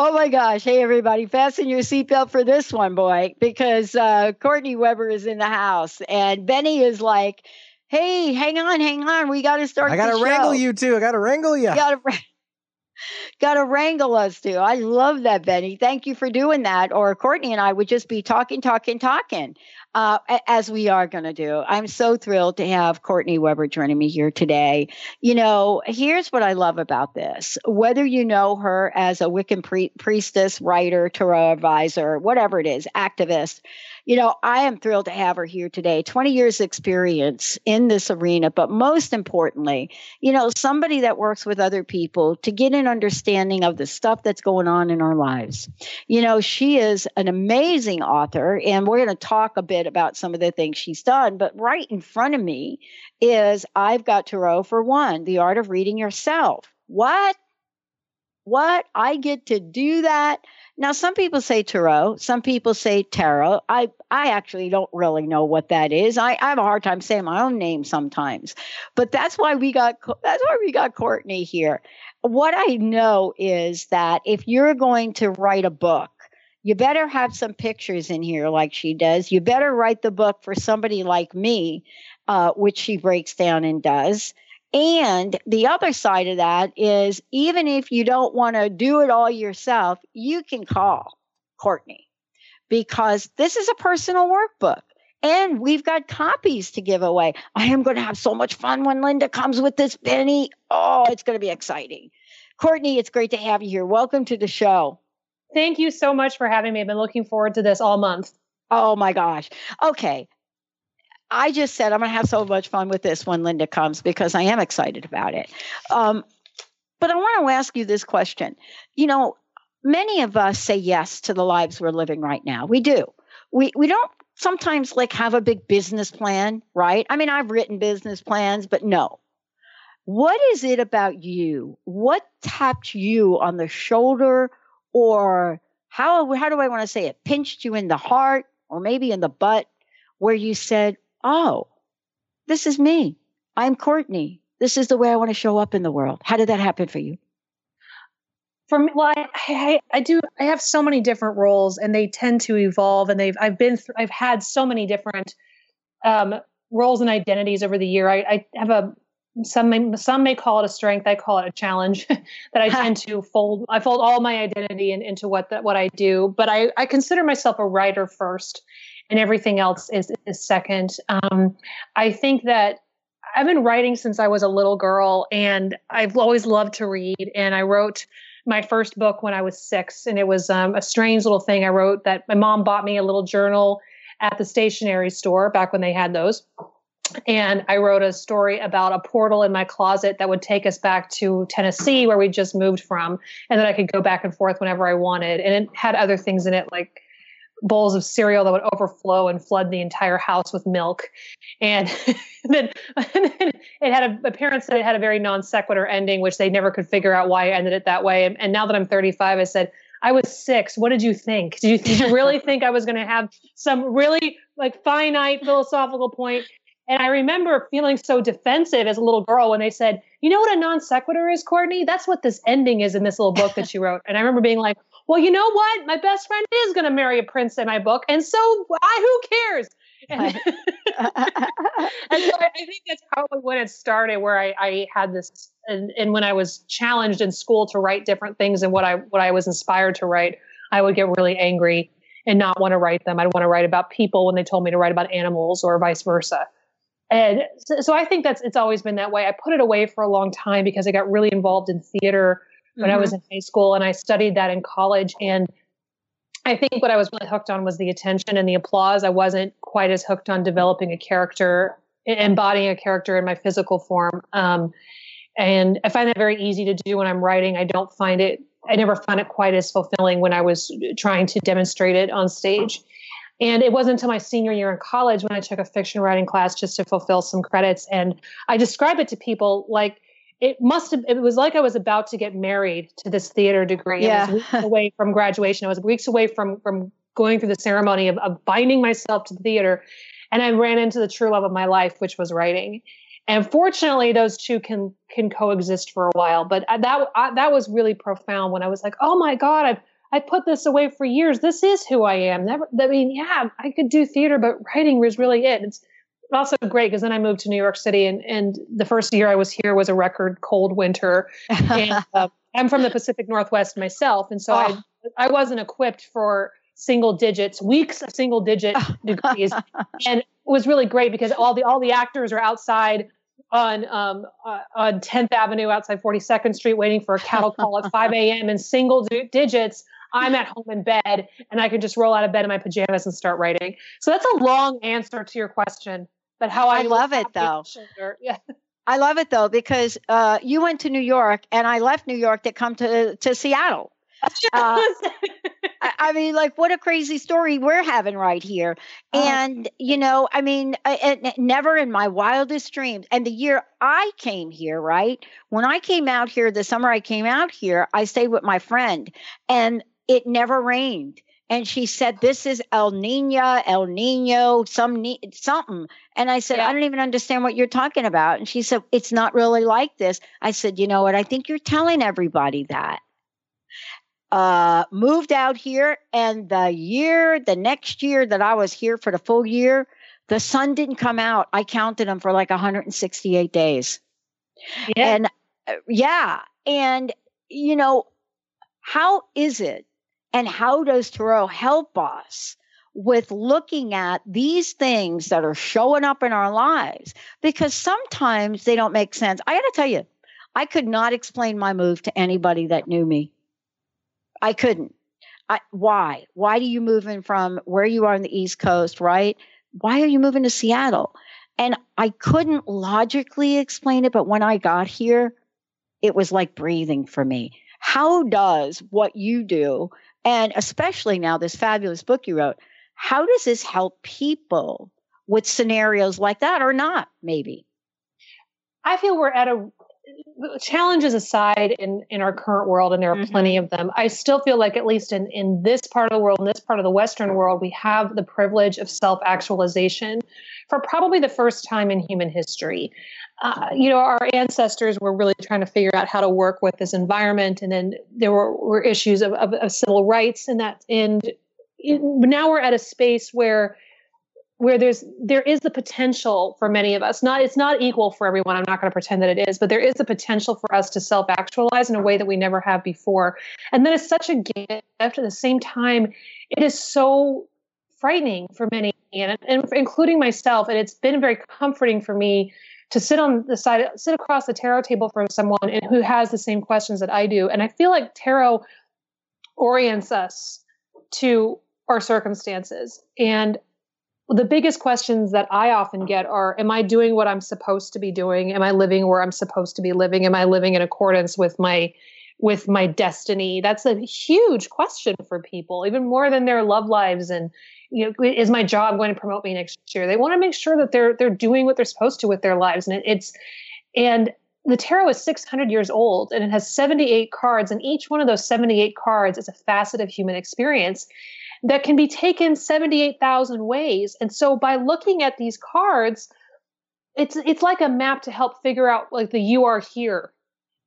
Oh my gosh. Hey, everybody, fasten your seatbelt for this one, boy, because uh, Courtney Weber is in the house and Benny is like, hey, hang on, hang on. We got to start. I got to wrangle you too. I got to wrangle you. Got to. Got to wrangle us too. I love that, Benny. Thank you for doing that. Or Courtney and I would just be talking, talking, talking uh, as we are going to do. I'm so thrilled to have Courtney Weber joining me here today. You know, here's what I love about this whether you know her as a Wiccan pre- priestess, writer, tarot advisor, whatever it is, activist, you know, I am thrilled to have her here today. 20 years experience in this arena, but most importantly, you know, somebody that works with other people to get an understanding of the stuff that's going on in our lives. You know, she is an amazing author, and we're going to talk a bit about some of the things she's done. But right in front of me is I've got Tarot for One, The Art of Reading Yourself. What? What? I get to do that? Now, some people say tarot, some people say tarot. I, I actually don't really know what that is. I, I have a hard time saying my own name sometimes, but that's why we got that's why we got Courtney here. What I know is that if you're going to write a book, you better have some pictures in here like she does. You better write the book for somebody like me, uh, which she breaks down and does. And the other side of that is even if you don't want to do it all yourself, you can call Courtney because this is a personal workbook and we've got copies to give away. I am going to have so much fun when Linda comes with this Benny. Oh, it's going to be exciting. Courtney, it's great to have you here. Welcome to the show. Thank you so much for having me. I've been looking forward to this all month. Oh my gosh. Okay. I just said I'm going to have so much fun with this when Linda comes because I am excited about it. Um, but I want to ask you this question. You know, many of us say yes to the lives we're living right now. We do. We we don't sometimes like have a big business plan, right? I mean, I've written business plans, but no. What is it about you? What tapped you on the shoulder or how how do I want to say it? Pinched you in the heart or maybe in the butt where you said, oh, this is me. I'm Courtney. This is the way I want to show up in the world. How did that happen for you? For me, well, I, I, I do. I have so many different roles, and they tend to evolve. And they've, I've been, th- I've had so many different um, roles and identities over the year. I, I have a some may, some may call it a strength. I call it a challenge that I tend to fold. I fold all my identity in, into what that what I do. But I, I consider myself a writer first, and everything else is, is second. Um, I think that I've been writing since I was a little girl, and I've always loved to read. And I wrote my first book when I was six, and it was um, a strange little thing I wrote that my mom bought me a little journal at the stationery store back when they had those. And I wrote a story about a portal in my closet that would take us back to Tennessee, where we just moved from, and that I could go back and forth whenever I wanted. And it had other things in it like bowls of cereal that would overflow and flood the entire house with milk. And then, and then it had a appearance that it had a very non sequitur ending, which they never could figure out why I ended it that way. And, and now that I'm 35, I said, I was six. What did you think? Did you, did you really think I was going to have some really like finite philosophical point? And I remember feeling so defensive as a little girl when they said, you know what a non sequitur is, Courtney? That's what this ending is in this little book that you wrote. And I remember being like, well, you know what? My best friend is going to marry a prince in my book. And so I, who cares? And, and so I, I, think that's probably when it started, where I, I had this, and, and, when I was challenged in school to write different things and what I what I was inspired to write, I would get really angry and not want to write them. I'd want to write about people when they told me to write about animals or vice versa. and so, so, I think that's it's always been that way. I put it away for a long time because I got really involved in theater when mm-hmm. I was in high school and I studied that in college. And I think what I was really hooked on was the attention and the applause. I wasn't quite as hooked on developing a character, embodying a character in my physical form. Um, and I find that very easy to do when I'm writing. I don't find it, I never found it quite as fulfilling when I was trying to demonstrate it on stage. And it wasn't until my senior year in college when I took a fiction writing class just to fulfill some credits. And I describe it to people like it must have, it was like I was about to get married to this theater degree. Yeah. I was weeks away from graduation. I was weeks away from, from going through the ceremony of, of binding myself to the theater. And I ran into the true love of my life, which was writing. And fortunately, those two can can coexist for a while. But uh, that I, that was really profound when I was like, "Oh my God, I've I put this away for years. This is who I am. Never, I mean, yeah, I could do theater, but writing was really it. It's also great because then I moved to New York City, and and the first year I was here was a record cold winter, and uh, I'm from the Pacific Northwest myself, and so oh. I I wasn't equipped for single digits, weeks of single digit degrees, and it was really great because all the all the actors are outside on um, uh, on 10th Avenue outside 42nd Street waiting for a cattle call at 5 a.m. in single digits. I'm at home in bed and I can just roll out of bed in my pajamas and start writing. So that's a long answer to your question, but how I, I love it though. Yeah. I love it though because uh, you went to New York and I left New York to come to to Seattle. Uh, I mean, like, what a crazy story we're having right here. Oh. And, you know, I mean, I, never in my wildest dreams. And the year I came here, right? When I came out here, the summer I came out here, I stayed with my friend and it never rained. And she said, This is El Nino, El Nino, some something. And I said, yeah. I don't even understand what you're talking about. And she said, It's not really like this. I said, You know what? I think you're telling everybody that uh, moved out here, and the year, the next year that I was here for the full year, the sun didn't come out. I counted them for like 168 days. Yeah. And uh, yeah. And, you know, how is it and how does Tarot help us with looking at these things that are showing up in our lives? Because sometimes they don't make sense. I got to tell you, I could not explain my move to anybody that knew me. I couldn't. I, why? Why do you move in from where you are on the East Coast, right? Why are you moving to Seattle? And I couldn't logically explain it, but when I got here, it was like breathing for me. How does what you do, and especially now this fabulous book you wrote, how does this help people with scenarios like that or not, maybe? I feel we're at a challenges aside in in our current world and there are mm-hmm. plenty of them i still feel like at least in in this part of the world in this part of the western world we have the privilege of self actualization for probably the first time in human history. Uh, you know our ancestors were really trying to figure out how to work with this environment and then there were, were issues of, of, of civil rights and that and now we're at a space where where there's there is the potential for many of us. Not it's not equal for everyone i'm not going to pretend that it is but there is the potential for us to self actualize in a way that we never have before. And that is such a gift at the same time it is so frightening for many and, and including myself and it's been very comforting for me to sit on the side sit across the tarot table from someone and who has the same questions that i do and i feel like tarot orients us to our circumstances and the biggest questions that I often get are Am I doing what I'm supposed to be doing? Am I living where I'm supposed to be living? Am I living in accordance with my with my destiny? That's a huge question for people, even more than their love lives and you know, is my job going to promote me next year? They want to make sure that they're they're doing what they're supposed to with their lives. And it, it's and the tarot is 600 years old and it has 78 cards and each one of those 78 cards is a facet of human experience that can be taken 78,000 ways. And so by looking at these cards, it's it's like a map to help figure out like the you are here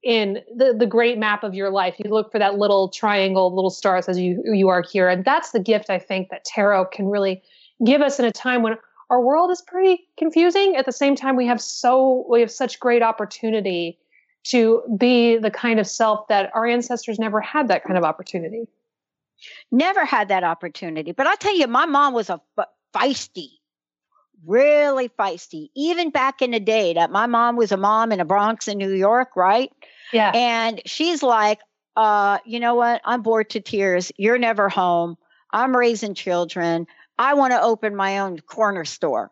in the the great map of your life. You look for that little triangle, little star says you you are here. And that's the gift I think that tarot can really give us in a time when our world is pretty confusing. At the same time, we have so we have such great opportunity to be the kind of self that our ancestors never had that kind of opportunity. Never had that opportunity. But I'll tell you, my mom was a feisty, really feisty. Even back in the day that my mom was a mom in a Bronx in New York, right? Yeah. And she's like, uh, you know what? I'm bored to tears. You're never home. I'm raising children. I want to open my own corner store.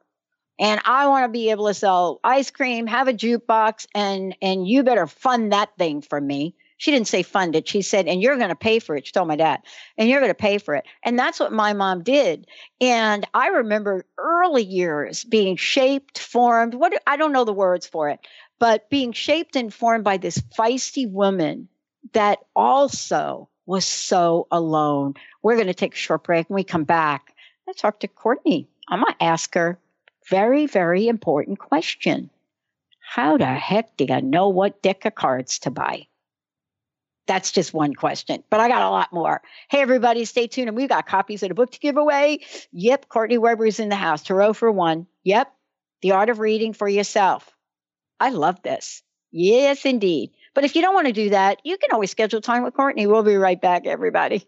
And I want to be able to sell ice cream, have a jukebox, and and you better fund that thing for me. She didn't say fund it. She said, and you're going to pay for it. She told my dad, and you're going to pay for it. And that's what my mom did. And I remember early years being shaped, formed. What I don't know the words for it, but being shaped and formed by this feisty woman that also was so alone. We're going to take a short break. When we come back, let's talk to Courtney. I'm going to ask her very, very important question. How the heck do you know what deck of cards to buy? That's just one question, but I got a lot more. Hey, everybody, stay tuned. And we've got copies of the book to give away. Yep, Courtney Weber's in the house. Tarot for one. Yep, The Art of Reading for Yourself. I love this. Yes, indeed. But if you don't want to do that, you can always schedule time with Courtney. We'll be right back, everybody.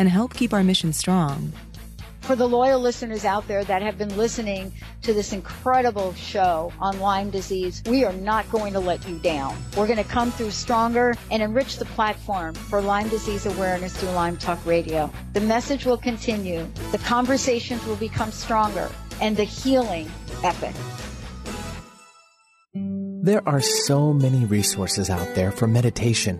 and help keep our mission strong. For the loyal listeners out there that have been listening to this incredible show on Lyme disease, we are not going to let you down. We're going to come through stronger and enrich the platform for Lyme disease awareness through Lyme Talk Radio. The message will continue, the conversations will become stronger, and the healing epic. There are so many resources out there for meditation.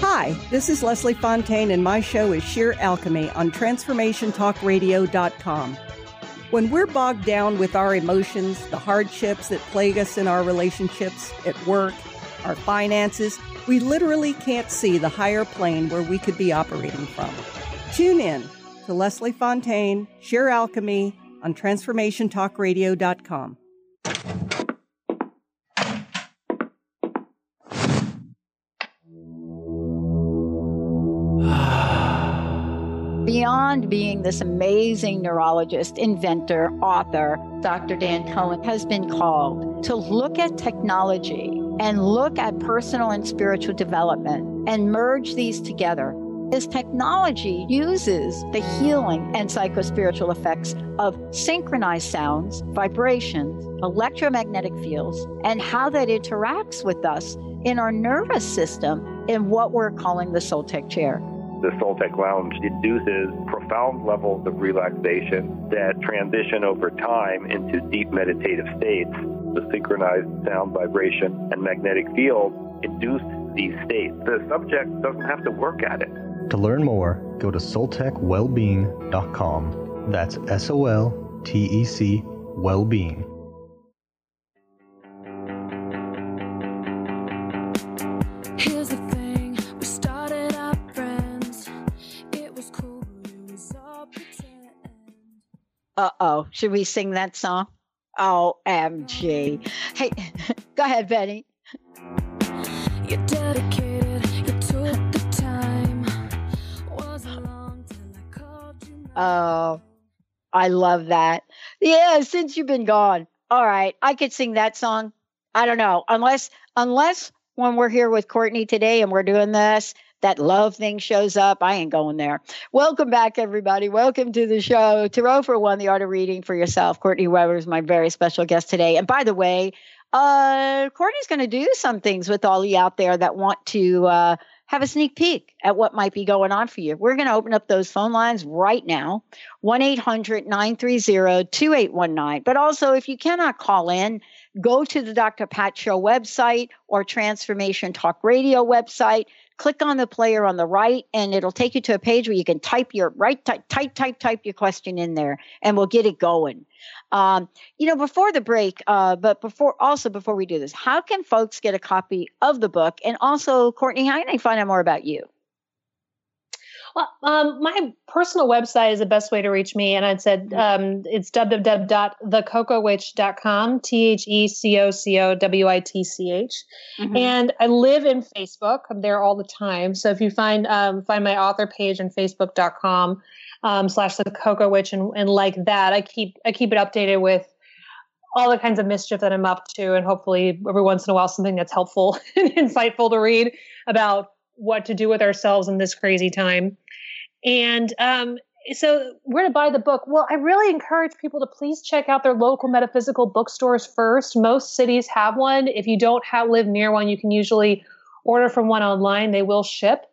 Hi, this is Leslie Fontaine, and my show is Sheer Alchemy on TransformationTalkRadio.com. When we're bogged down with our emotions, the hardships that plague us in our relationships, at work, our finances, we literally can't see the higher plane where we could be operating from. Tune in to Leslie Fontaine, Sheer Alchemy on TransformationTalkRadio.com. Beyond being this amazing neurologist, inventor, author, Dr. Dan Cohen has been called to look at technology and look at personal and spiritual development and merge these together. As technology uses the healing and psychospiritual effects of synchronized sounds, vibrations, electromagnetic fields, and how that interacts with us in our nervous system in what we're calling the Soltec chair the Soltec Lounge induces profound levels of relaxation that transition over time into deep meditative states. The synchronized sound, vibration, and magnetic field induce these states. The subject doesn't have to work at it. To learn more, go to soltecwellbeing.com. That's S O L T E C Wellbeing. Uh oh. Should we sing that song? OMG. Hey, go ahead, Betty. You dedicated, you took the time. Oh, I love that. Yeah, since you've been gone. All right, I could sing that song. I don't know, unless unless when we're here with Courtney today and we're doing this, that love thing shows up. I ain't going there. Welcome back, everybody. Welcome to the show. Tarot for One, the art of reading for yourself. Courtney Weber is my very special guest today. And by the way, uh, Courtney's going to do some things with all you out there that want to uh, have a sneak peek at what might be going on for you. We're going to open up those phone lines right now 1 800 930 2819. But also, if you cannot call in, go to the Dr. Pat Show website or Transformation Talk Radio website click on the player on the right and it'll take you to a page where you can type your right type type type type your question in there and we'll get it going um, you know before the break uh, but before also before we do this how can folks get a copy of the book and also courtney how can they find out more about you well, um, my personal website is the best way to reach me. And I said mm-hmm. um, it's www.thecocowitch.com, T H E C O C O W I T C H. Mm-hmm. And I live in Facebook. I'm there all the time. So if you find um, find my author page on facebook.com um, slash the Coco Witch and, and like that, I keep I keep it updated with all the kinds of mischief that I'm up to, and hopefully every once in a while something that's helpful and insightful to read about what to do with ourselves in this crazy time. And um, so, where to buy the book? Well, I really encourage people to please check out their local metaphysical bookstores first. Most cities have one. If you don't have live near one, you can usually order from one online. They will ship.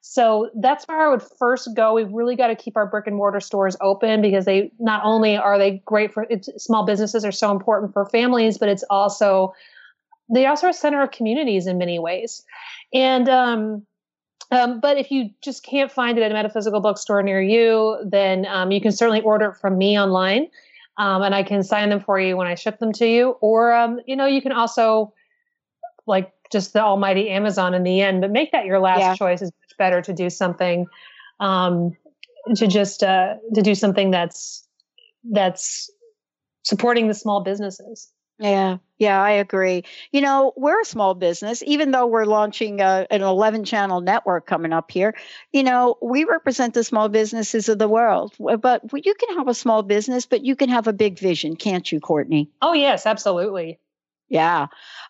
So that's where I would first go. We've really got to keep our brick and mortar stores open because they not only are they great for small businesses are so important for families, but it's also they also are a center of communities in many ways. And um, um, but if you just can't find it at a metaphysical bookstore near you, then um, you can certainly order it from me online, um, and I can sign them for you when I ship them to you. Or um, you know, you can also like just the almighty Amazon in the end, but make that your last yeah. choice. Is much better to do something um, to just uh, to do something that's that's supporting the small businesses. Yeah, yeah, I agree. You know, we're a small business, even though we're launching a, an 11 channel network coming up here. You know, we represent the small businesses of the world, but you can have a small business, but you can have a big vision, can't you, Courtney? Oh, yes, absolutely. Yeah.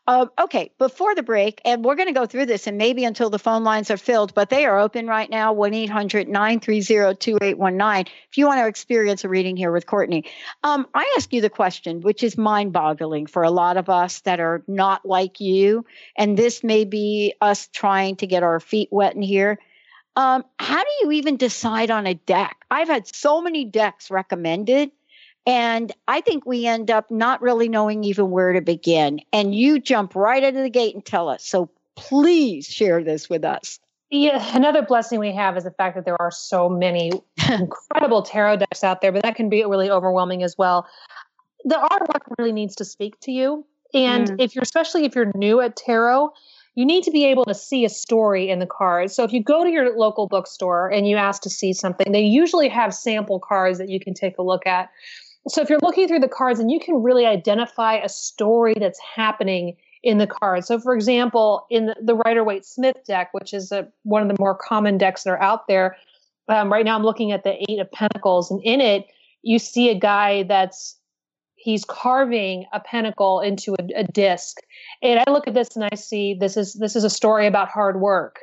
Uh, okay. Before the break, and we're going to go through this and maybe until the phone lines are filled, but they are open right now 1 800 930 2819. If you want to experience a reading here with Courtney, um, I ask you the question, which is mind boggling for a lot of us that are not like you. And this may be us trying to get our feet wet in here. Um, how do you even decide on a deck? I've had so many decks recommended and I think we end up not really knowing even where to begin. And you jump right out of the gate and tell us. So please share this with us. Yeah, another blessing we have is the fact that there are so many incredible tarot decks out there, but that can be really overwhelming as well. The artwork really needs to speak to you. And mm. if you're, especially if you're new at tarot, you need to be able to see a story in the cards. So if you go to your local bookstore and you ask to see something, they usually have sample cards that you can take a look at. So if you're looking through the cards and you can really identify a story that's happening in the cards. So for example, in the, the Rider Waite Smith deck, which is a, one of the more common decks that are out there, um, right now I'm looking at the Eight of Pentacles, and in it you see a guy that's he's carving a pentacle into a, a disc. And I look at this and I see this is this is a story about hard work.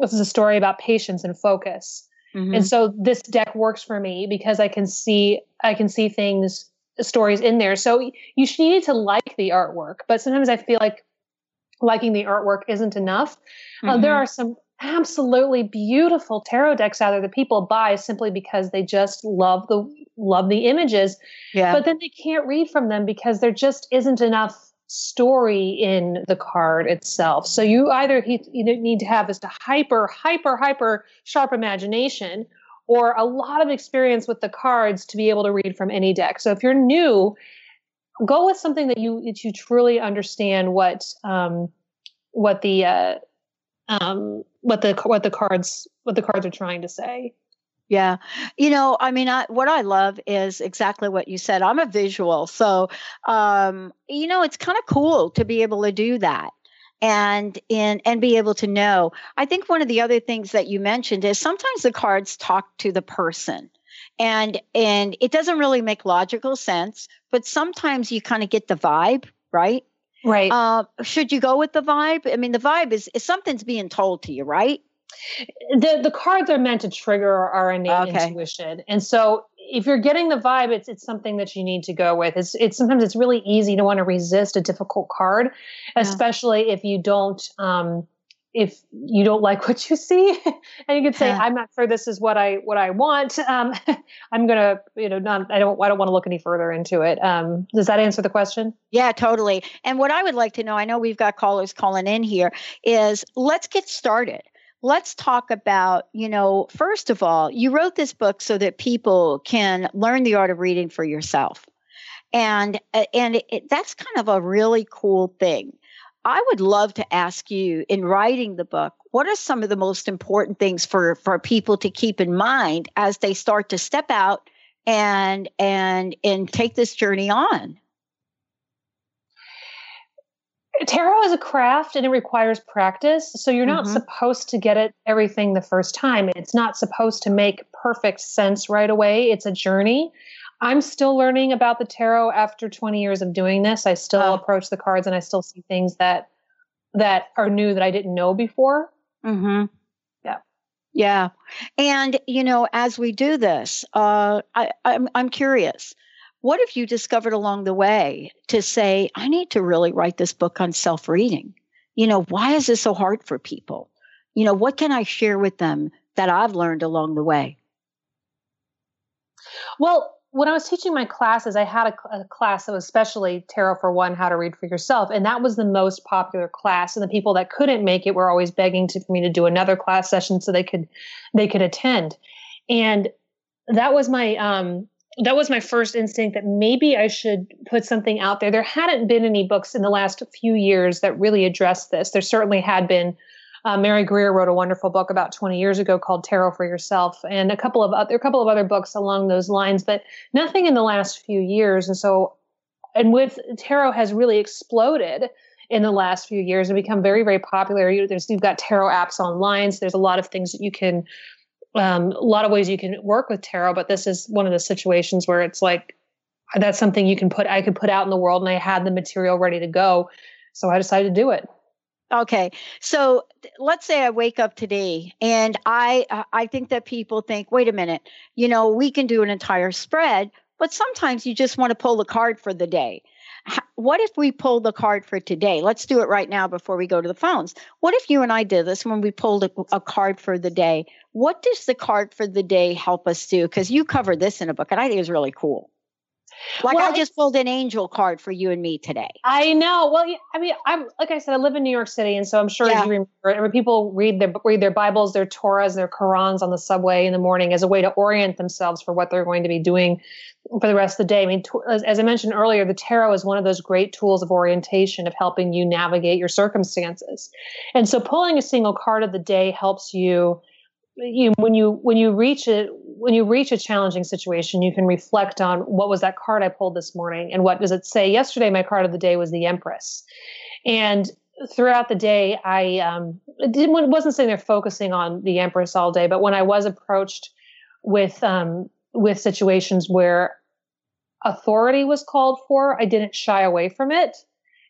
This is a story about patience and focus. Mm-hmm. And so this deck works for me because I can see I can see things stories in there. So you need to like the artwork, but sometimes I feel like liking the artwork isn't enough. Mm-hmm. Uh, there mm-hmm. are some absolutely beautiful tarot decks out there that people buy simply because they just love the love the images. Yeah. But then they can't read from them because there just isn't enough story in the card itself. So you either you need to have this hyper, hyper, hyper sharp imagination or a lot of experience with the cards to be able to read from any deck. So if you're new, go with something that you that you truly understand what um, what the uh, um, what the what the cards what the cards are trying to say. Yeah. You know, I mean, I, what I love is exactly what you said. I'm a visual. So, um, you know, it's kind of cool to be able to do that and in and be able to know. I think one of the other things that you mentioned is sometimes the cards talk to the person. And and it doesn't really make logical sense, but sometimes you kind of get the vibe, right? Right. Uh, should you go with the vibe? I mean, the vibe is, is something's being told to you, right? The the cards are meant to trigger our innate okay. intuition, and so if you're getting the vibe, it's it's something that you need to go with. It's it's sometimes it's really easy to want to resist a difficult card, yeah. especially if you don't um, if you don't like what you see. And you could say i'm not sure this is what i what i want. Um, i'm gonna you know not i don't i don't want to look any further into it. Um, does that answer the question? Yeah totally. And what i would like to know i know we've got callers calling in here is let's get started let's talk about you know first of all you wrote this book so that people can learn the art of reading for yourself and uh, and it, that's kind of a really cool thing I would love to ask you in writing the book, what are some of the most important things for, for people to keep in mind as they start to step out and and and take this journey on? Tarot is a craft and it requires practice. So you're not mm-hmm. supposed to get it everything the first time. It's not supposed to make perfect sense right away. It's a journey. I'm still learning about the tarot after 20 years of doing this. I still oh. approach the cards and I still see things that that are new that I didn't know before. Mm-hmm. Yeah. Yeah. And you know, as we do this, uh, I, I'm I'm curious. What have you discovered along the way to say, I need to really write this book on self-reading? You know, why is this so hard for people? You know, what can I share with them that I've learned along the way? Well, when I was teaching my classes, I had a, a, class that was especially Tarot for One, How to Read for Yourself. And that was the most popular class. And the people that couldn't make it were always begging to, for me to do another class session so they could they could attend. And that was my um that was my first instinct that maybe I should put something out there. There hadn't been any books in the last few years that really addressed this. There certainly had been uh, Mary Greer wrote a wonderful book about 20 years ago called Tarot for Yourself, and a couple of other, a couple of other books along those lines, but nothing in the last few years. And so, and with tarot has really exploded in the last few years and become very, very popular. You, there's you've got tarot apps online, so there's a lot of things that you can, um, a lot of ways you can work with tarot. But this is one of the situations where it's like that's something you can put I could put out in the world, and I had the material ready to go, so I decided to do it. Okay. So let's say I wake up today and I I think that people think, "Wait a minute. You know, we can do an entire spread, but sometimes you just want to pull the card for the day." What if we pull the card for today? Let's do it right now before we go to the phones. What if you and I did this when we pulled a, a card for the day? What does the card for the day help us do? Because you covered this in a book, and I think it's really cool. Like well, I just pulled an angel card for you and me today. I know. Well, I mean, I'm like I said, I live in New York City, and so I'm sure yeah. you remember when people read their read their Bibles, their Torahs, their Qurans on the subway in the morning as a way to orient themselves for what they're going to be doing for the rest of the day. I mean, as, as I mentioned earlier, the tarot is one of those great tools of orientation of helping you navigate your circumstances, and so pulling a single card of the day helps you you when you when you reach it when you reach a challenging situation you can reflect on what was that card i pulled this morning and what does it say? Yesterday my card of the day was the empress. And throughout the day i um, didn't wasn't sitting there focusing on the empress all day but when i was approached with um, with situations where authority was called for i didn't shy away from it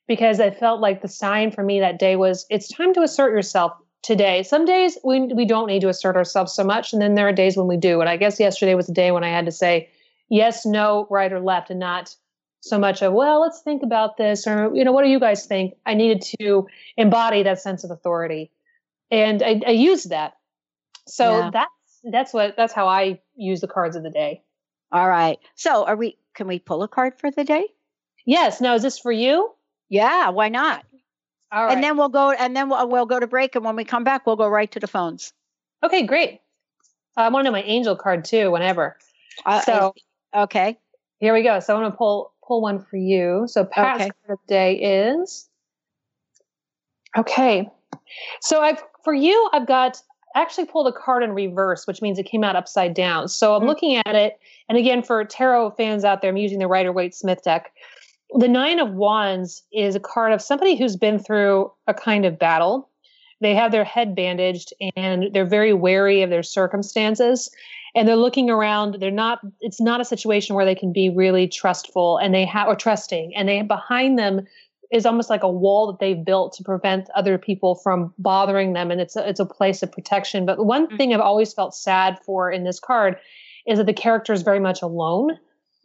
because i felt like the sign for me that day was it's time to assert yourself today. Some days we we don't need to assert ourselves so much, and then there are days when we do. And I guess yesterday was a day when I had to say yes, no, right or left, and not so much of well, let's think about this, or you know, what do you guys think? I needed to embody that sense of authority, and I, I used that. So yeah. that's that's what that's how I use the cards of the day. All right. So are we? Can we pull a card for the day? Yes. Now is this for you? Yeah. Why not? All right. And then we'll go, and then we'll, we'll go to break. And when we come back, we'll go right to the phones. Okay, great. Uh, I want to know my angel card too, whenever. Uh, so, okay. Here we go. So I'm going to pull pull one for you. So Pat's okay. card of the day is okay. So I've for you, I've got actually pulled a card in reverse, which means it came out upside down. So I'm mm-hmm. looking at it, and again, for tarot fans out there, I'm using the Rider Waite Smith deck the Nine of Wands is a card of somebody who's been through a kind of battle. They have their head bandaged and they're very wary of their circumstances. And they're looking around. They're not, it's not a situation where they can be really trustful and they have, or trusting. And they behind them is almost like a wall that they've built to prevent other people from bothering them and it's a, it's a place of protection but one mm-hmm. thing i've always felt sad for in this card is that the character is very much alone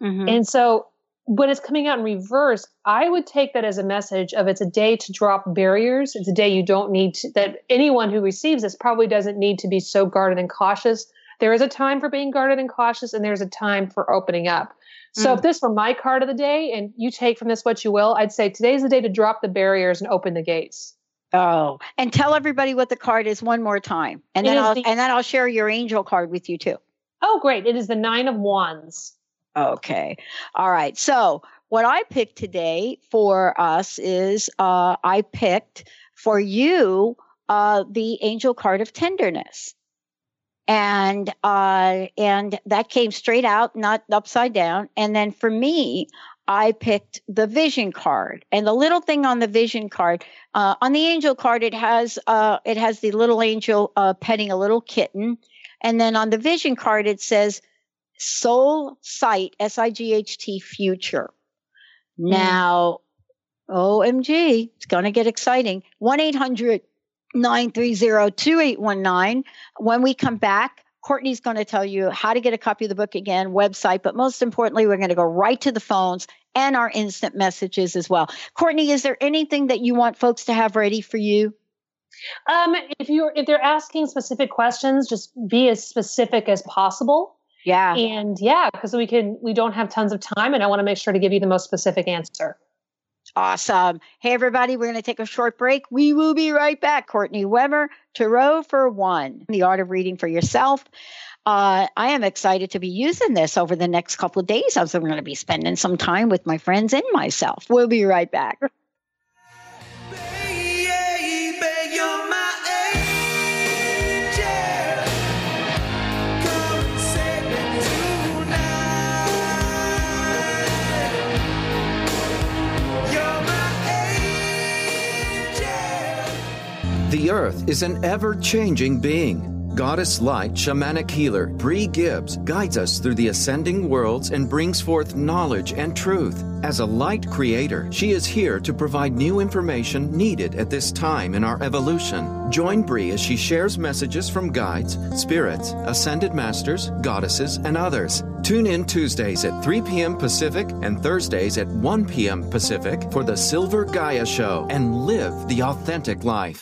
mm-hmm. and so when it's coming out in reverse i would take that as a message of it's a day to drop barriers it's a day you don't need to that anyone who receives this probably doesn't need to be so guarded and cautious there is a time for being guarded and cautious and there's a time for opening up so mm. if this were my card of the day and you take from this what you will, I'd say today's the day to drop the barriers and open the gates. Oh, and tell everybody what the card is one more time. And then I'll the, and then I'll share your angel card with you too. Oh, great. It is the 9 of wands. Okay. All right. So, what I picked today for us is uh I picked for you uh the angel card of tenderness and uh, and that came straight out, not upside down. And then for me, I picked the vision card, and the little thing on the vision card, uh, on the angel card, it has uh, it has the little angel uh, petting a little kitten, and then on the vision card it says soul sight S I G H T future. Mm. Now, OMG, it's going to get exciting. One eight hundred 930-2819. When we come back, Courtney's going to tell you how to get a copy of the book again, website, but most importantly, we're going to go right to the phones and our instant messages as well. Courtney, is there anything that you want folks to have ready for you? Um, if you're if they're asking specific questions, just be as specific as possible. Yeah. And yeah, because we can we don't have tons of time and I want to make sure to give you the most specific answer. Awesome. Hey, everybody, we're going to take a short break. We will be right back. Courtney Weber, Tarot for One, the art of reading for yourself. Uh, I am excited to be using this over the next couple of days I'm going to be spending some time with my friends and myself. We'll be right back. The Earth is an ever changing being. Goddess Light shamanic healer Bree Gibbs guides us through the ascending worlds and brings forth knowledge and truth. As a light creator, she is here to provide new information needed at this time in our evolution. Join Bree as she shares messages from guides, spirits, ascended masters, goddesses, and others. Tune in Tuesdays at 3 p.m. Pacific and Thursdays at 1 p.m. Pacific for the Silver Gaia Show and live the authentic life.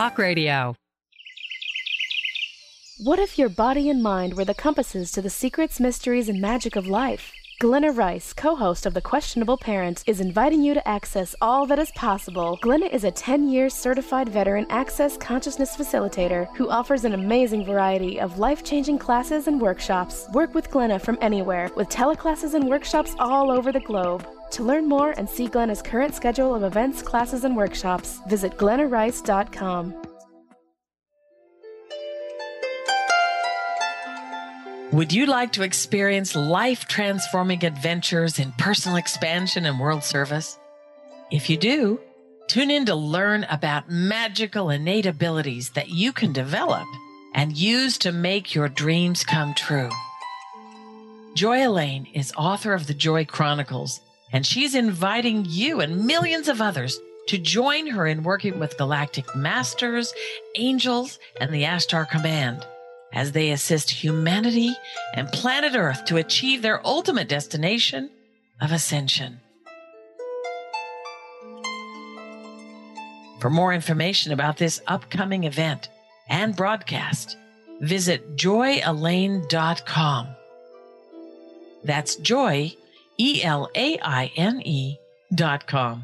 Talk Radio. What if your body and mind were the compasses to the secrets, mysteries, and magic of life? Glenna Rice, co host of The Questionable Parent, is inviting you to access all that is possible. Glenna is a 10 year certified veteran access consciousness facilitator who offers an amazing variety of life changing classes and workshops. Work with Glenna from anywhere with teleclasses and workshops all over the globe. To learn more and see Glenna's current schedule of events, classes, and workshops, visit glennarice.com. Would you like to experience life transforming adventures in personal expansion and world service? If you do, tune in to learn about magical innate abilities that you can develop and use to make your dreams come true. Joy Elaine is author of the Joy Chronicles and she's inviting you and millions of others to join her in working with galactic masters, angels, and the Ashtar Command as they assist humanity and planet Earth to achieve their ultimate destination of ascension. For more information about this upcoming event and broadcast, visit joyelaine.com. That's joy E L A I N E dot com.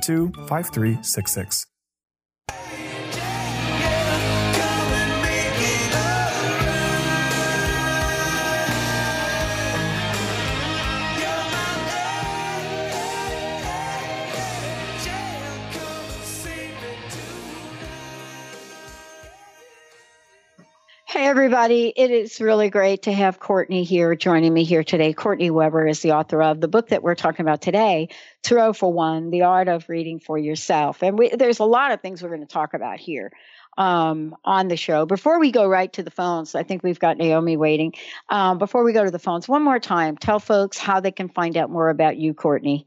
972 5366. Everybody. It is really great to have Courtney here joining me here today. Courtney Weber is the author of the book that we're talking about today, Tarot for One The Art of Reading for Yourself. And we, there's a lot of things we're going to talk about here um, on the show. Before we go right to the phones, I think we've got Naomi waiting. Um, before we go to the phones, one more time, tell folks how they can find out more about you, Courtney.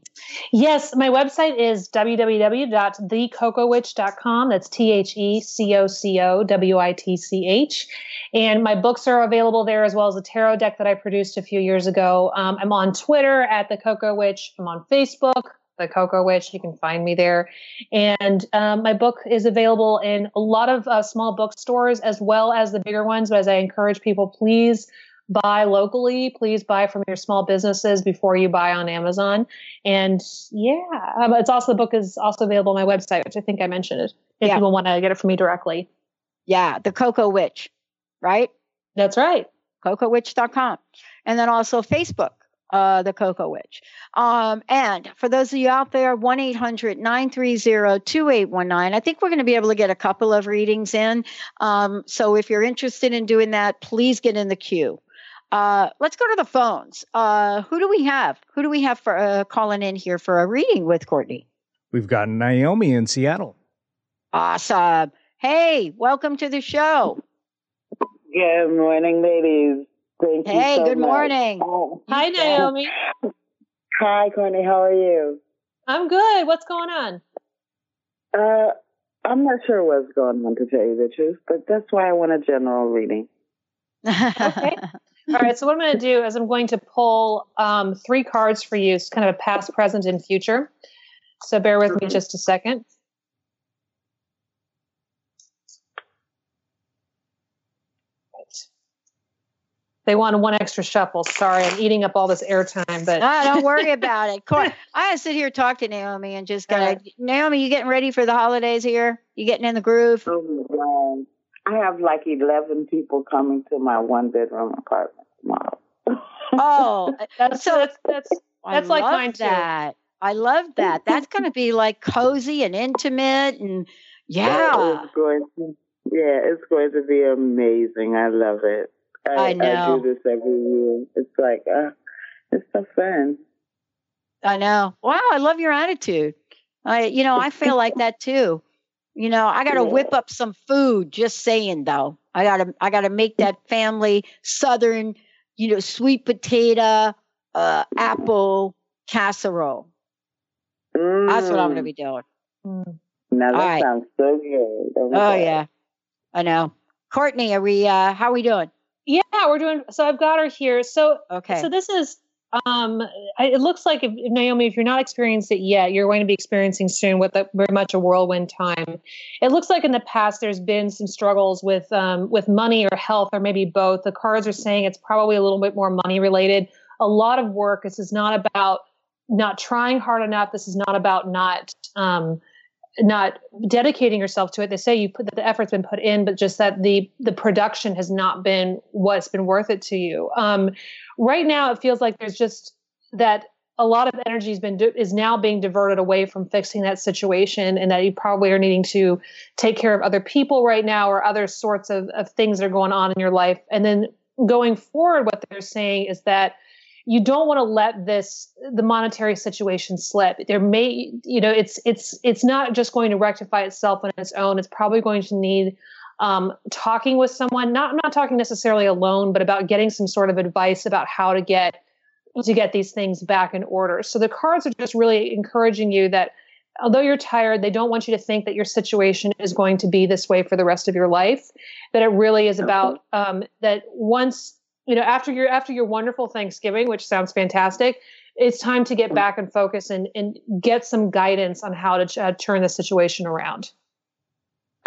Yes, my website is www.thecocowitch.com. That's T H E C O C O W I T C H. And my books are available there as well as a tarot deck that I produced a few years ago. Um, I'm on Twitter at the Coco Witch. I'm on Facebook the Coco Witch. You can find me there. And um, my book is available in a lot of uh, small bookstores as well as the bigger ones. But as I encourage people, please buy locally. Please buy from your small businesses before you buy on Amazon. And yeah, um, it's also the book is also available on my website, which I think I mentioned it. If yeah. people want to get it from me directly. Yeah, the Coco Witch, right? That's right. CocoWitch.com. And then also Facebook uh, the Coco Witch. Um, and for those of you out there, 1 800 930 2819. I think we're going to be able to get a couple of readings in. Um, so if you're interested in doing that, please get in the queue. Uh, let's go to the phones. Uh, who do we have? Who do we have for uh, calling in here for a reading with Courtney? We've got Naomi in Seattle. Awesome. Hey, welcome to the show. Good morning, ladies. Thank hey, you. So good morning. Oh, Hi, Naomi. Hi, Courtney. How are you? I'm good. What's going on? Uh, I'm not sure what's going on to tell you the truth, but that's why I want a general reading. okay. All right. So what I'm going to do is I'm going to pull um, three cards for you. It's kind of a past, present, and future. So bear with me just a second. They wanted one extra shuffle. Sorry, I'm eating up all this airtime, but ah, don't worry about it. I I sit here talk to Naomi and just kind of Naomi, you getting ready for the holidays here? You getting in the groove? Oh, I have like eleven people coming to my one bedroom apartment tomorrow. oh, that's so that's that's, that's like mine too. That. I love that. That's going to be like cozy and intimate, and yeah, it's going to, yeah, it's going to be amazing. I love it. I, I know. I do this every year. It's like, uh, it's so fun. I know. Wow, I love your attitude. I, you know, I feel like that too. You know, I got to yeah. whip up some food. Just saying, though, I got to, I got to make that family Southern, you know, sweet potato, uh, apple casserole. Mm. That's what I'm going to be doing. Mm. Now that right. sounds so good. Oh, oh yeah, I know. Courtney, are we? uh How are we doing? Yeah, we're doing. So I've got her here. So okay. So this is. Um, it looks like if, Naomi, if you're not experienced it yet, you're going to be experiencing soon with a, very much a whirlwind time. It looks like in the past there's been some struggles with um, with money or health or maybe both. The cards are saying it's probably a little bit more money related. A lot of work. This is not about not trying hard enough. This is not about not um, not dedicating yourself to it. They say you put that the effort's been put in, but just that the the production has not been what's been worth it to you. Um, right now, it feels like there's just that a lot of energy has been is now being diverted away from fixing that situation, and that you probably are needing to take care of other people right now or other sorts of, of things that are going on in your life. And then going forward, what they're saying is that you don't want to let this the monetary situation slip. There may you know it's it's it's not just going to rectify itself on its own. It's probably going to need um, talking with someone not not talking necessarily alone but about getting some sort of advice about how to get to get these things back in order. So the cards are just really encouraging you that although you're tired, they don't want you to think that your situation is going to be this way for the rest of your life. That it really is about um, that once you know after your after your wonderful Thanksgiving, which sounds fantastic, it's time to get back and focus and and get some guidance on how to uh, turn the situation around.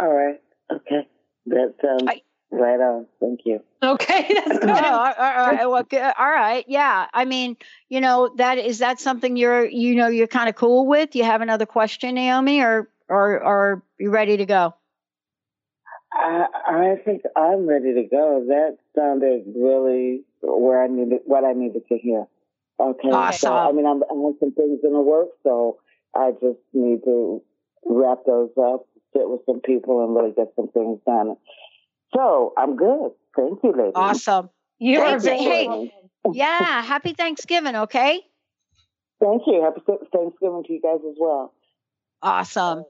All right. Okay. That sounds I, right on. Thank you. Okay, that's good. all, right, all, right, well, good. all right, yeah. I mean, you know, that is that something you're, you know, you're kind of cool with. You have another question, Naomi, or or or are you ready to go? I, I think I'm ready to go. That sounded really where I needed what I needed to hear. Okay. Awesome. So, I mean, I'm, I have some things in the works, so I just need to wrap those up, sit with some people, and really get some things done. So I'm good. Thank you, ladies. Awesome. You are hey, yeah. Happy Thanksgiving. Okay. Thank you. Happy Thanksgiving to you guys as well. Awesome.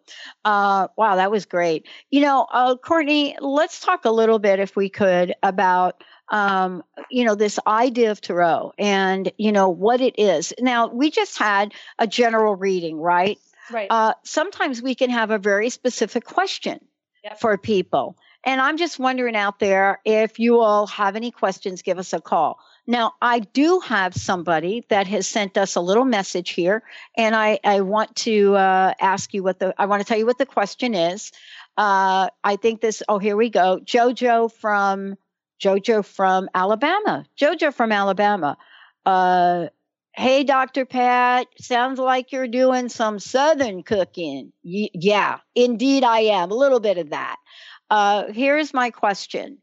Uh, wow, that was great. You know, uh, Courtney, let's talk a little bit, if we could, about um, you know this idea of tarot and you know what it is. Now, we just had a general reading, right? Right. Uh, sometimes we can have a very specific question yep. for people. And I'm just wondering out there if you all have any questions, give us a call. Now, I do have somebody that has sent us a little message here, and I, I want to uh, ask you what the, I want to tell you what the question is. Uh, I think this, oh, here we go. Jojo from, Jojo from Alabama. Jojo from Alabama. Uh, hey, Dr. Pat, sounds like you're doing some Southern cooking. Y- yeah, indeed I am. A little bit of that. Uh, here's my question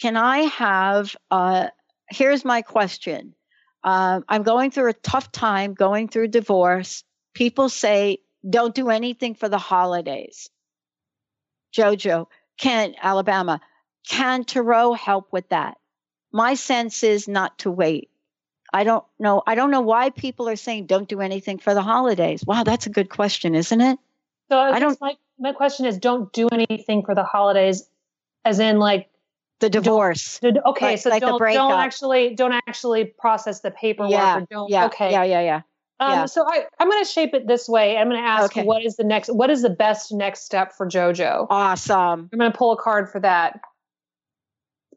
Can I have, uh, here's my question. Uh, I'm going through a tough time, going through divorce. People say, don't do anything for the holidays. Jojo, can Alabama, can Tarot help with that? My sense is not to wait. I don't know. I don't know why people are saying don't do anything for the holidays. Wow, that's a good question, isn't it? So I don't like my question is don't do anything for the holidays as in like the divorce. okay, like, so like don't, don't actually don't actually process the paperwork. Yeah, don't, yeah, okay. yeah, yeah, yeah. Um, yeah. So I, I'm going to shape it this way. I'm going to ask Okay. what is the next, what is the best next step for JoJo? Awesome. I'm going to pull a card for that.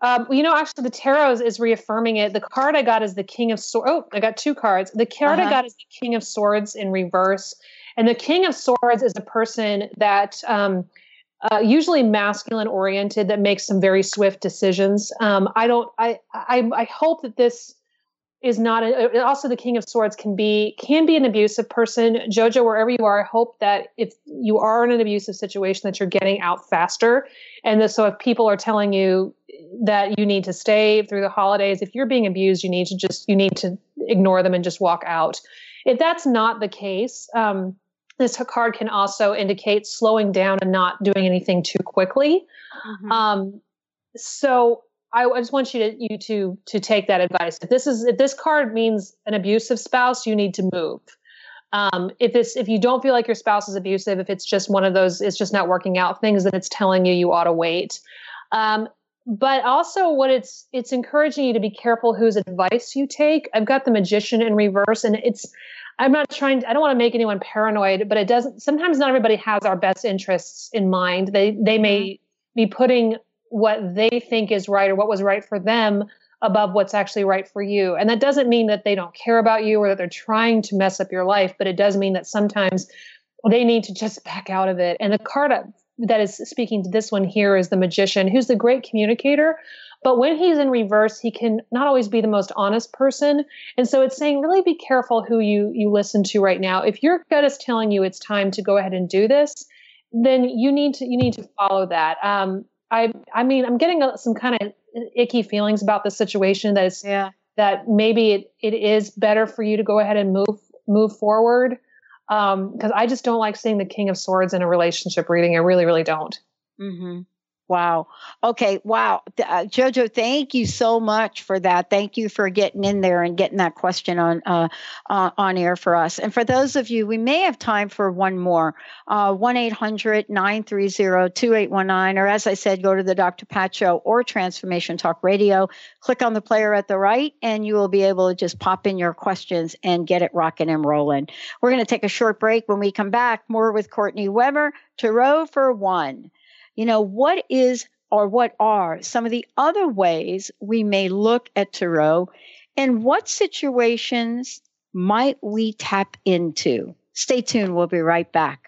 Um, you know, actually, the tarot is, is reaffirming it. The card I got is the King of Swords. Oh, I got two cards. The card I Uh-huh. got is the King of Swords in reverse, and the King of Swords is a person that um, uh, usually masculine oriented that makes some very swift decisions. Um, I don't. I, I I hope that this is not a, also the king of swords can be can be an abusive person jojo wherever you are i hope that if you are in an abusive situation that you're getting out faster and so if people are telling you that you need to stay through the holidays if you're being abused you need to just you need to ignore them and just walk out if that's not the case um, this card can also indicate slowing down and not doing anything too quickly um, so I, I just want you to you to to take that advice. If this is if this card means an abusive spouse, you need to move. Um, if it's if you don't feel like your spouse is abusive, if it's just one of those, it's just not working out things, then it's telling you you ought to wait. Um, but also, what it's it's encouraging you to be careful whose advice you take. I've got the magician in reverse, and it's I'm not trying. To, I don't want to make anyone paranoid, but it doesn't. Sometimes not everybody has our best interests in mind. They they may mm-hmm. be putting what they think is right or what was right for them above what's actually right for you. And that doesn't mean that they don't care about you or that they're trying to mess up your life, but it does mean that sometimes they need to just back out of it. And the card that is speaking to this one here is the magician, who's the great communicator. But when he's in reverse, he can not always be the most honest person. And so it's saying really be careful who you you listen to right now. If your gut is telling you it's time to go ahead and do this, then you need to you need to follow that. Um, I I mean I'm getting some kind of icky feelings about the situation that is yeah. that maybe it, it is better for you to go ahead and move move forward because I just don't like seeing the King of Swords in a relationship reading. I really really don't. Mm-hmm. Wow. Okay. Wow. Uh, Jojo, thank you so much for that. Thank you for getting in there and getting that question on uh, uh, on air for us. And for those of you, we may have time for one more. Uh, 1 800 930 2819. Or as I said, go to the Dr. Pat Show or Transformation Talk Radio. Click on the player at the right, and you will be able to just pop in your questions and get it rocking and rolling. We're going to take a short break. When we come back, more with Courtney Weber, Tarot for One you know, what is or what are some of the other ways we may look at tarot and what situations might we tap into? Stay tuned. We'll be right back.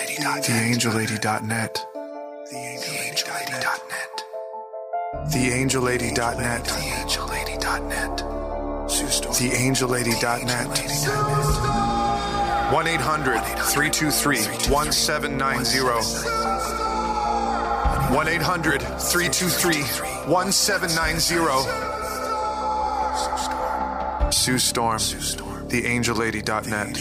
TheAngelLady.net. TheAngelLady.net. TheAngelLady.net. TheAngelLady.net. TheAngelLady.net. 1 800 323 1790. 1 800 323 1790. Sue Storm. TheAngelLady.net.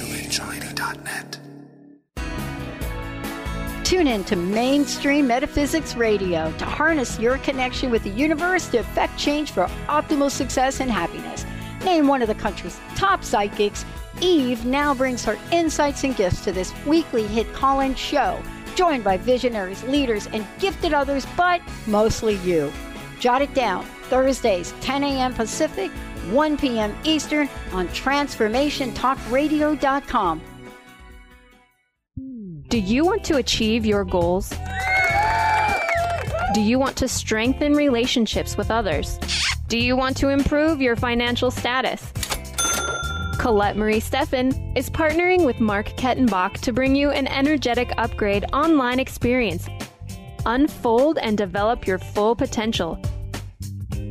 Tune in to Mainstream Metaphysics Radio to harness your connection with the universe to effect change for optimal success and happiness. Named one of the country's top psychics, Eve now brings her insights and gifts to this weekly hit call in show, joined by visionaries, leaders, and gifted others, but mostly you. Jot it down Thursdays, 10 a.m. Pacific, 1 p.m. Eastern on TransformationTalkRadio.com. Do you want to achieve your goals? Do you want to strengthen relationships with others? Do you want to improve your financial status? Colette Marie Steffen is partnering with Mark Kettenbach to bring you an energetic upgrade online experience. Unfold and develop your full potential.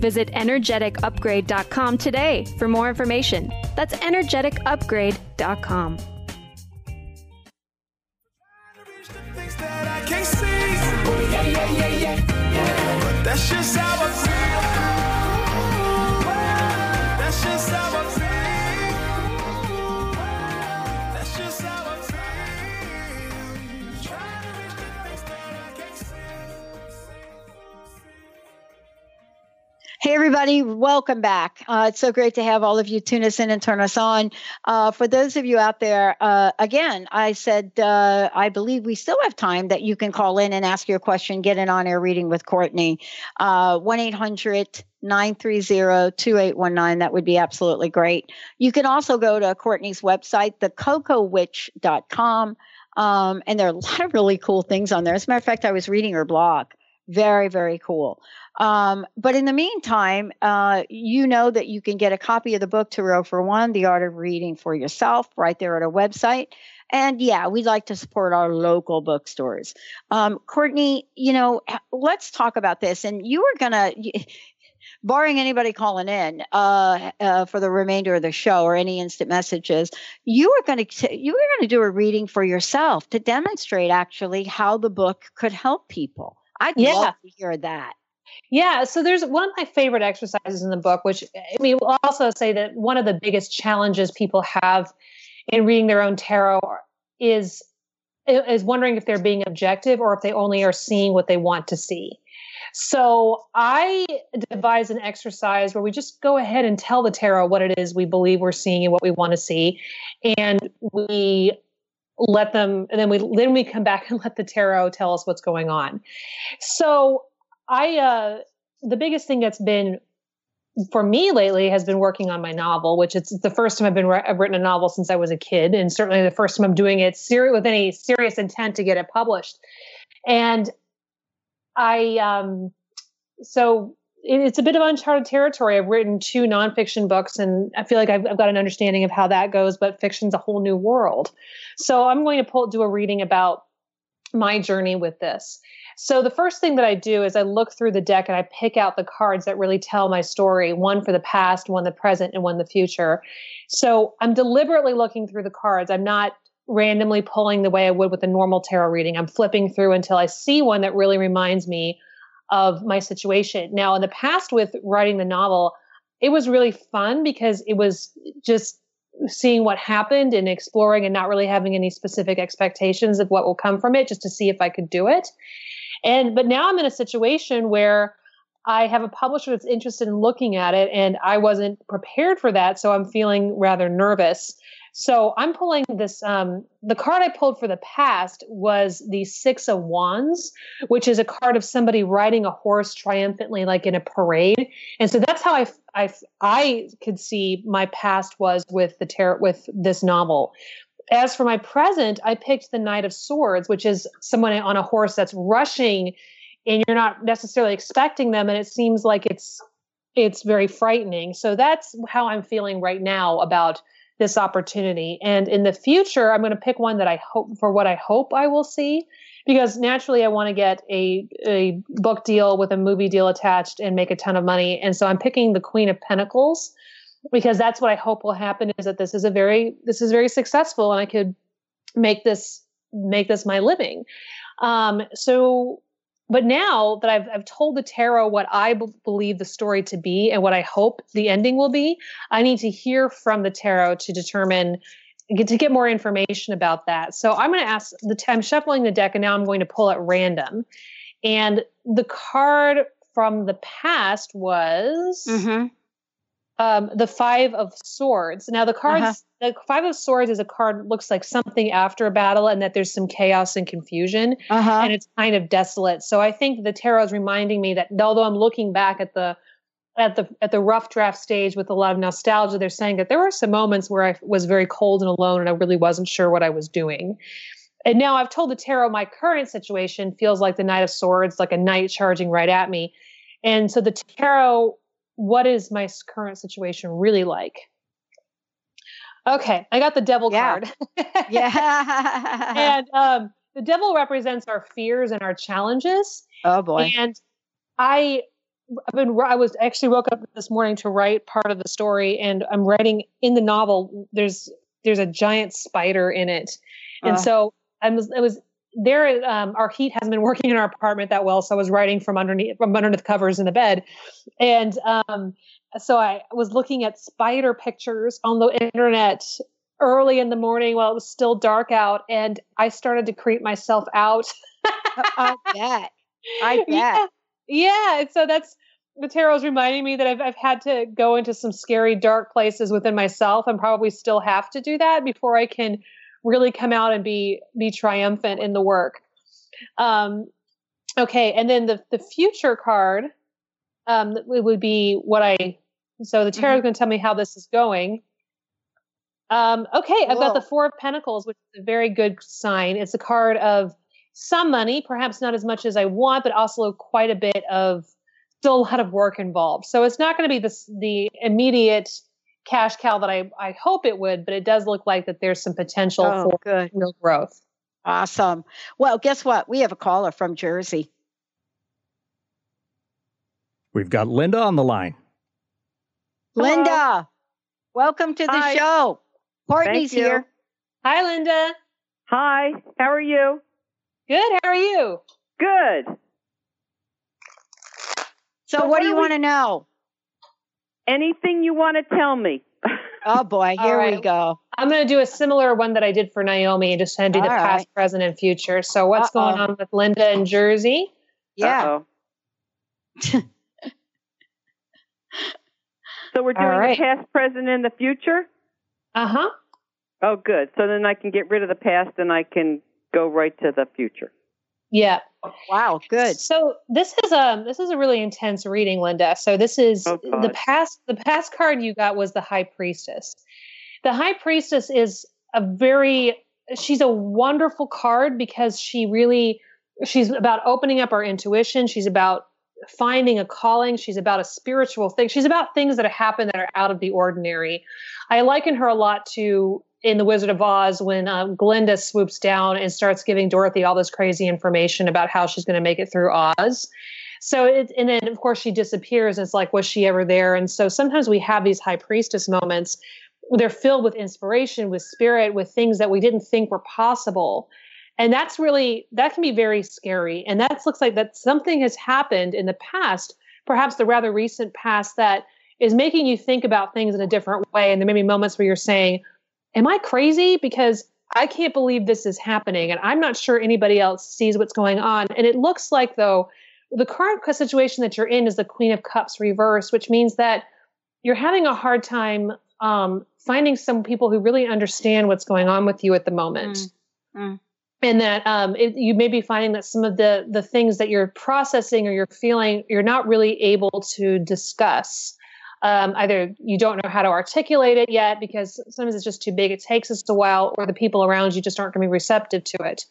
Visit energeticupgrade.com today for more information. That's energeticupgrade.com. yeah. But everybody, welcome back. Uh, it's so great to have all of you tune us in and turn us on. Uh, for those of you out there, uh, again, I said uh, I believe we still have time that you can call in and ask your question, get an on air reading with Courtney. Uh, 1 800 930 2819. That would be absolutely great. You can also go to Courtney's website, thecocowitch.com. Um, and there are a lot of really cool things on there. As a matter of fact, I was reading her blog. Very, very cool. Um, but in the meantime, uh, you know that you can get a copy of the book Tarot for One, The Art of Reading for Yourself, right there at our website. And yeah, we'd like to support our local bookstores. Um, Courtney, you know, let's talk about this. And you were going to, barring anybody calling in uh, uh, for the remainder of the show or any instant messages, you were going to you were going to do a reading for yourself to demonstrate actually how the book could help people. I'd Yeah. love to hear that. Yeah, so there's one of my favorite exercises in the book, which I mean, we'll also say that one of the biggest challenges people have in reading their own tarot is is wondering if they're being objective or if they only are seeing what they want to see. So I devise an exercise where we just go ahead and tell the tarot what it is we believe we're seeing and what we want to see, and we let them, and then we then we come back and let the tarot tell us what's going on. So I uh the biggest thing that's been for me lately has been working on my novel, which it's the first time I've been I've written a novel since I was a kid, and certainly the first time I'm doing it serious with any serious intent to get it published. And I um so it's a bit of uncharted territory. I've written two nonfiction books, and I feel like I've, I've got an understanding of how that goes. But fiction's a whole new world. So I'm going to pull, do a reading about my journey with this. So the first thing that I do is I look through the deck and I pick out the cards that really tell my story, one for the past, one the present, and one the future. So I'm deliberately looking through the cards. I'm not randomly pulling the way I would with a normal tarot reading. I'm flipping through until I see one that really reminds me of my situation. Now, in the past with writing the novel, it was really fun because it was just seeing what happened and exploring and not really having any specific expectations of what will come from it just to see if I could do it. And but now I'm in a situation where I have a publisher that's interested in looking at it and I wasn't prepared for that, so I'm feeling rather nervous. So I'm pulling this um the card I pulled for the past was the 6 of wands, which is a card of somebody riding a horse triumphantly like in a parade. And so that's how I I I could see my past was with the tarot with this novel as for my present, I picked the Knight of Swords, which is someone on a horse that's rushing, and you're not necessarily expecting them, and it seems like it's it's very frightening. So that's how I'm feeling right now about this opportunity. And in the future, I'm going to pick one that I hope for what I hope I will see, because naturally I want to get a a book deal with a movie deal attached and make a ton of money. And so I'm picking the Queen of Pentacles because that's what I hope will happen is that this is a very this is very successful and I could make this make this my living. Um, so, but now that I've I've told the tarot what I b- believe the story to be and what I hope the ending will be, I need to hear from the tarot to determine get to get more information about that. So I'm going to ask the t- I'm shuffling the deck and now I'm going to pull at random, and the card from the past was um, the five of swords. Now the cards, Uh-huh. The five of swords is a card looks like something after a battle, and that there's some chaos and confusion, Uh-huh. and it's kind of desolate. So I think the tarot is reminding me that although I'm looking back at the at the at the rough draft stage with a lot of nostalgia, they're saying that there were some moments where I was very cold and alone, and I really wasn't sure what I was doing. And now I've told the tarot my current situation feels like the Knight of Swords, like a knight charging right at me. And so the tarot, what is my current situation really like? Okay, I got the devil card. yeah. and um, the devil represents our fears and our challenges. Oh boy. And I I've been I was actually woke up this morning to write part of the story and I'm writing in the novel there's there's a giant spider in it. And Oh. so I was it was there um, our heat hasn't been working in our apartment that well so I was writing from underneath from underneath the covers in the bed. And um so I was looking at spider pictures on the internet early in the morning while it was still dark out and I started to creep myself out. I bet. I bet. Yeah. Yeah. And so that's the tarot's reminding me that I've, I've had to go into some scary, dark places within myself and probably still have to do that before I can really come out and be be triumphant in the work. Um, okay, and then the the future card um, it would be what I. So the tarot's going to tell me how this is going. Um, okay, I've got the Four of Pentacles, which is a very good sign. It's a card of some money, perhaps not as much as I want, but also quite a bit of still a lot of work involved. So it's not going to be this the immediate cash cow that I, I hope it would, but it does look like that there's some potential Oh, for good. real growth. Awesome. Well, guess what? We have a caller from Jersey. We've got Linda on the line. Linda, welcome to the Hi. show. Courtney's here. Hi, Linda. Hi, how are you? Good. How are you? Good. So, So what what do you we- want to know? Anything you want to tell me? Oh boy, All here we go. I'm going to do a similar one that I did for Naomi and just kind of do the All past, present, and future. So, what's going Uh-oh. on with Linda in Jersey? Yeah. Uh-oh. so we're doing All right. the past, present, and the future? Uh huh. Oh, good. So then I can get rid of the past and I can go right to the future. Yeah. Wow, good. So this is um this is a really intense reading, Linda. So this is Oh, the past the past card you got was the High Priestess. The High Priestess is a very she's a wonderful card because she really she's about opening up our intuition. She's about finding a calling. She's about a spiritual thing. She's about things that happen that are out of the ordinary. I liken her a lot to in The Wizard of Oz when um, Glinda swoops down and starts giving Dorothy all this crazy information about how she's going to make it through Oz. So it, and then of course she disappears. And it's like, was she ever there? And so sometimes we have these high priestess moments. They're filled with inspiration, with spirit, with things that we didn't think were possible. And that's really that can be very scary. And that looks like that something has happened in the past, perhaps the rather recent past, that is making you think about things in a different way. And there may be moments where you're saying, Am I crazy? Because I can't believe this is happening. And I'm not sure anybody else sees what's going on. And it looks like, though, the current situation that you're in is the Queen of Cups reverse, which means that you're having a hard time um, finding some people who really understand what's going on with you at the moment. Mm. And that um, it, you may be finding that some of the the things that you're processing or you're feeling, you're not really able to discuss. Um, either you don't know how to articulate it yet because sometimes it's just too big, it takes us a while, or the people around you just aren't going to be receptive to it.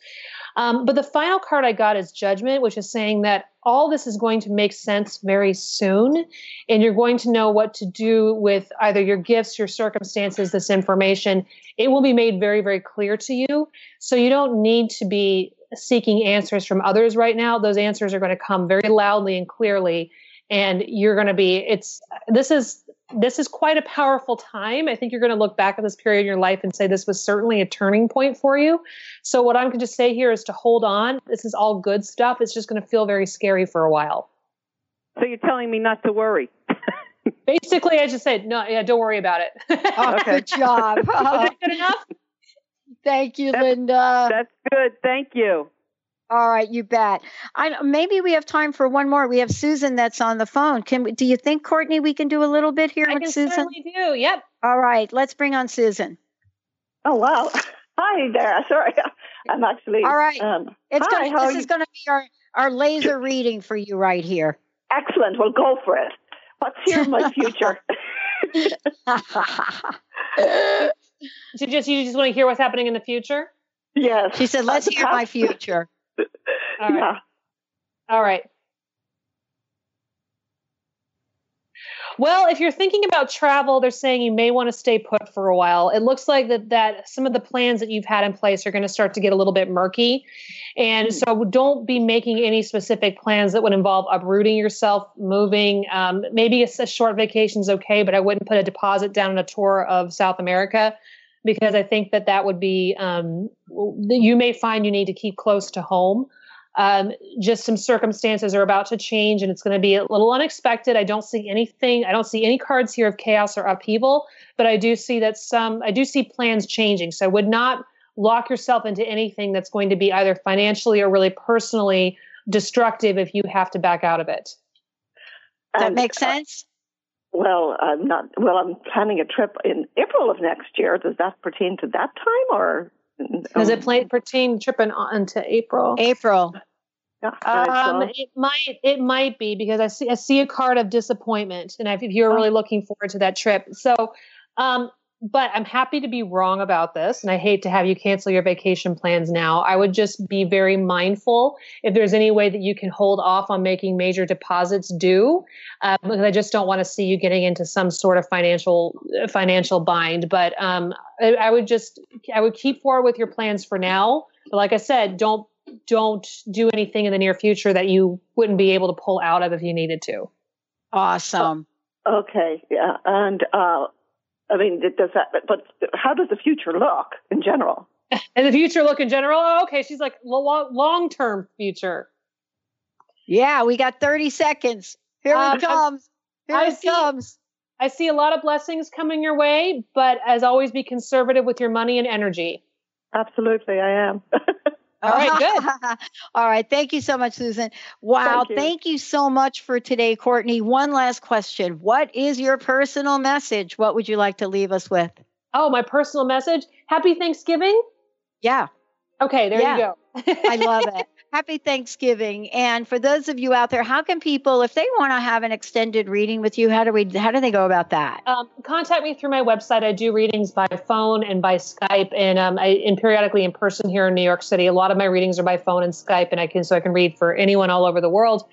Um, but the final card I got is Judgment, which is saying that all this is going to make sense very soon, and you're going to know what to do with either your gifts, your circumstances, this information. It will be made very, very clear to you. So you don't need to be seeking answers from others right now. Those answers are going to come very loudly and clearly and you're going to be it's this is this is quite a powerful time i think you're going to look back at this period in your life and say this was certainly a turning point for you so what i'm going to say here is to hold on this is all good stuff it's just going to feel very scary for a while So you're telling me not to worry. basically i just said no yeah don't worry about it Oh, good job. Was it good enough Thank you, Linda. That's good. Thank you. All right, you bet. I maybe we have time for one more. We have Susan that's on the phone. Can we, do you think Courtney we can do a little bit here i with can Susan? certainly do yep All right, let's bring on Susan. Oh wow! Hi there. Sorry, I'm actually. All right. Um, It's hi, gonna, how this you? is going to be our our laser reading for you right here. Excellent. Well, go for it. What's here in my future? so just you just want to hear what's happening in the future yes. She said, "Let's Uh, hear my future." All right Yeah. All right. Well, if you're thinking about travel, they're saying you may want to stay put for a while. It looks like that that some of the plans that you've had in place are going to start to get a little bit murky. And so don't be making any specific plans that would involve uprooting yourself, moving. Um, maybe a, a short vacation is okay, but I wouldn't put a deposit down on a tour of South America because I think that that would be, um, you may find you need to keep close to home um, just some circumstances are about to change and it's going to be a little unexpected. I don't see anything, I don't see any cards here of chaos or upheaval, but I do see that some, I do see plans changing. So I would not lock yourself into anything that's going to be either financially or really personally destructive if you have to back out of it. Does that And, make uh, sense? Well, I'm not. Well, I'm planning a trip in April of next year. Does that pertain to that time, or Does it play, pertain tripping on to April? April. Um, it might it might be because I see I see a card of disappointment, and if if you're really looking forward to that trip, so um, but I'm happy to be wrong about this, and I hate to have you cancel your vacation plans now. I would just be very mindful if there's any way that you can hold off on making major deposits due, uh, because I just don't want to see you getting into some sort of financial financial bind. But um, I, I would just I would keep forward with your plans for now. But like I said, don't don't do anything in the near future that you wouldn't be able to pull out of if you needed to. Awesome. Okay, yeah, and uh, I mean, it does that? But how does the future look in general? And the future look in general? Oh, okay, she's like long term future. Yeah, we got 30 seconds. Here Um, it comes. Here I it see- comes. I see a lot of blessings coming your way, but as always, be conservative with your money and energy. Absolutely, I am. All right, good. All right. Thank you so much, Susan. Wow. Thank you. Thank you so much for today, Courtney. One last question. What is your personal message? What would you like to leave us with? Oh, my personal message. Happy Thanksgiving. Yeah. Okay, there Yeah. you go. I love it. Happy Thanksgiving. And for those of you out there, how can people, if they want to have an extended reading with you, how do we how do they go about that? Um, contact me through my website. I do readings by phone and by Skype, and um, I and periodically in person here in New York City. A lot of my readings are by phone and Skype, and I can so I can read for anyone all over the world.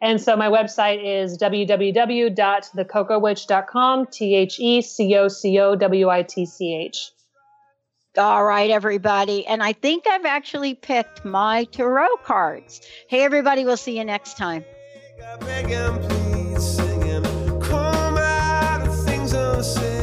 And so my website is www.thecocowitch.com. T H E C O C O W I T C H. All right, everybody. And I think I've actually picked my tarot cards. Hey, everybody, we'll see you next time. Please,